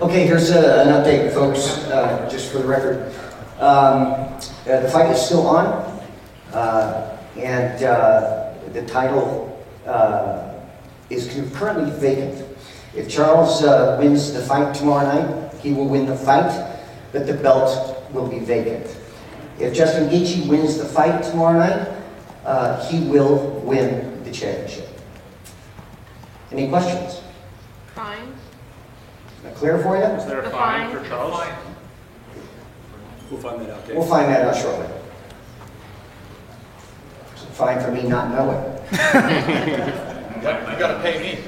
Okay, here's a- an update, folks, uh, just for the record. Um, uh, The fight is still on, uh, and uh, the title uh, is currently vacant. If Charles uh, wins the fight tomorrow night, he will win the fight, but the belt will be vacant. If Justin Gaethje wins the fight tomorrow night, uh, he will win the championship. Any questions? Fine. That Clear for you? Is there a The fine fine. for Charles? We'll find that out, Dave. We'll find that out shortly. Fine for me not knowing. You gotta pay me.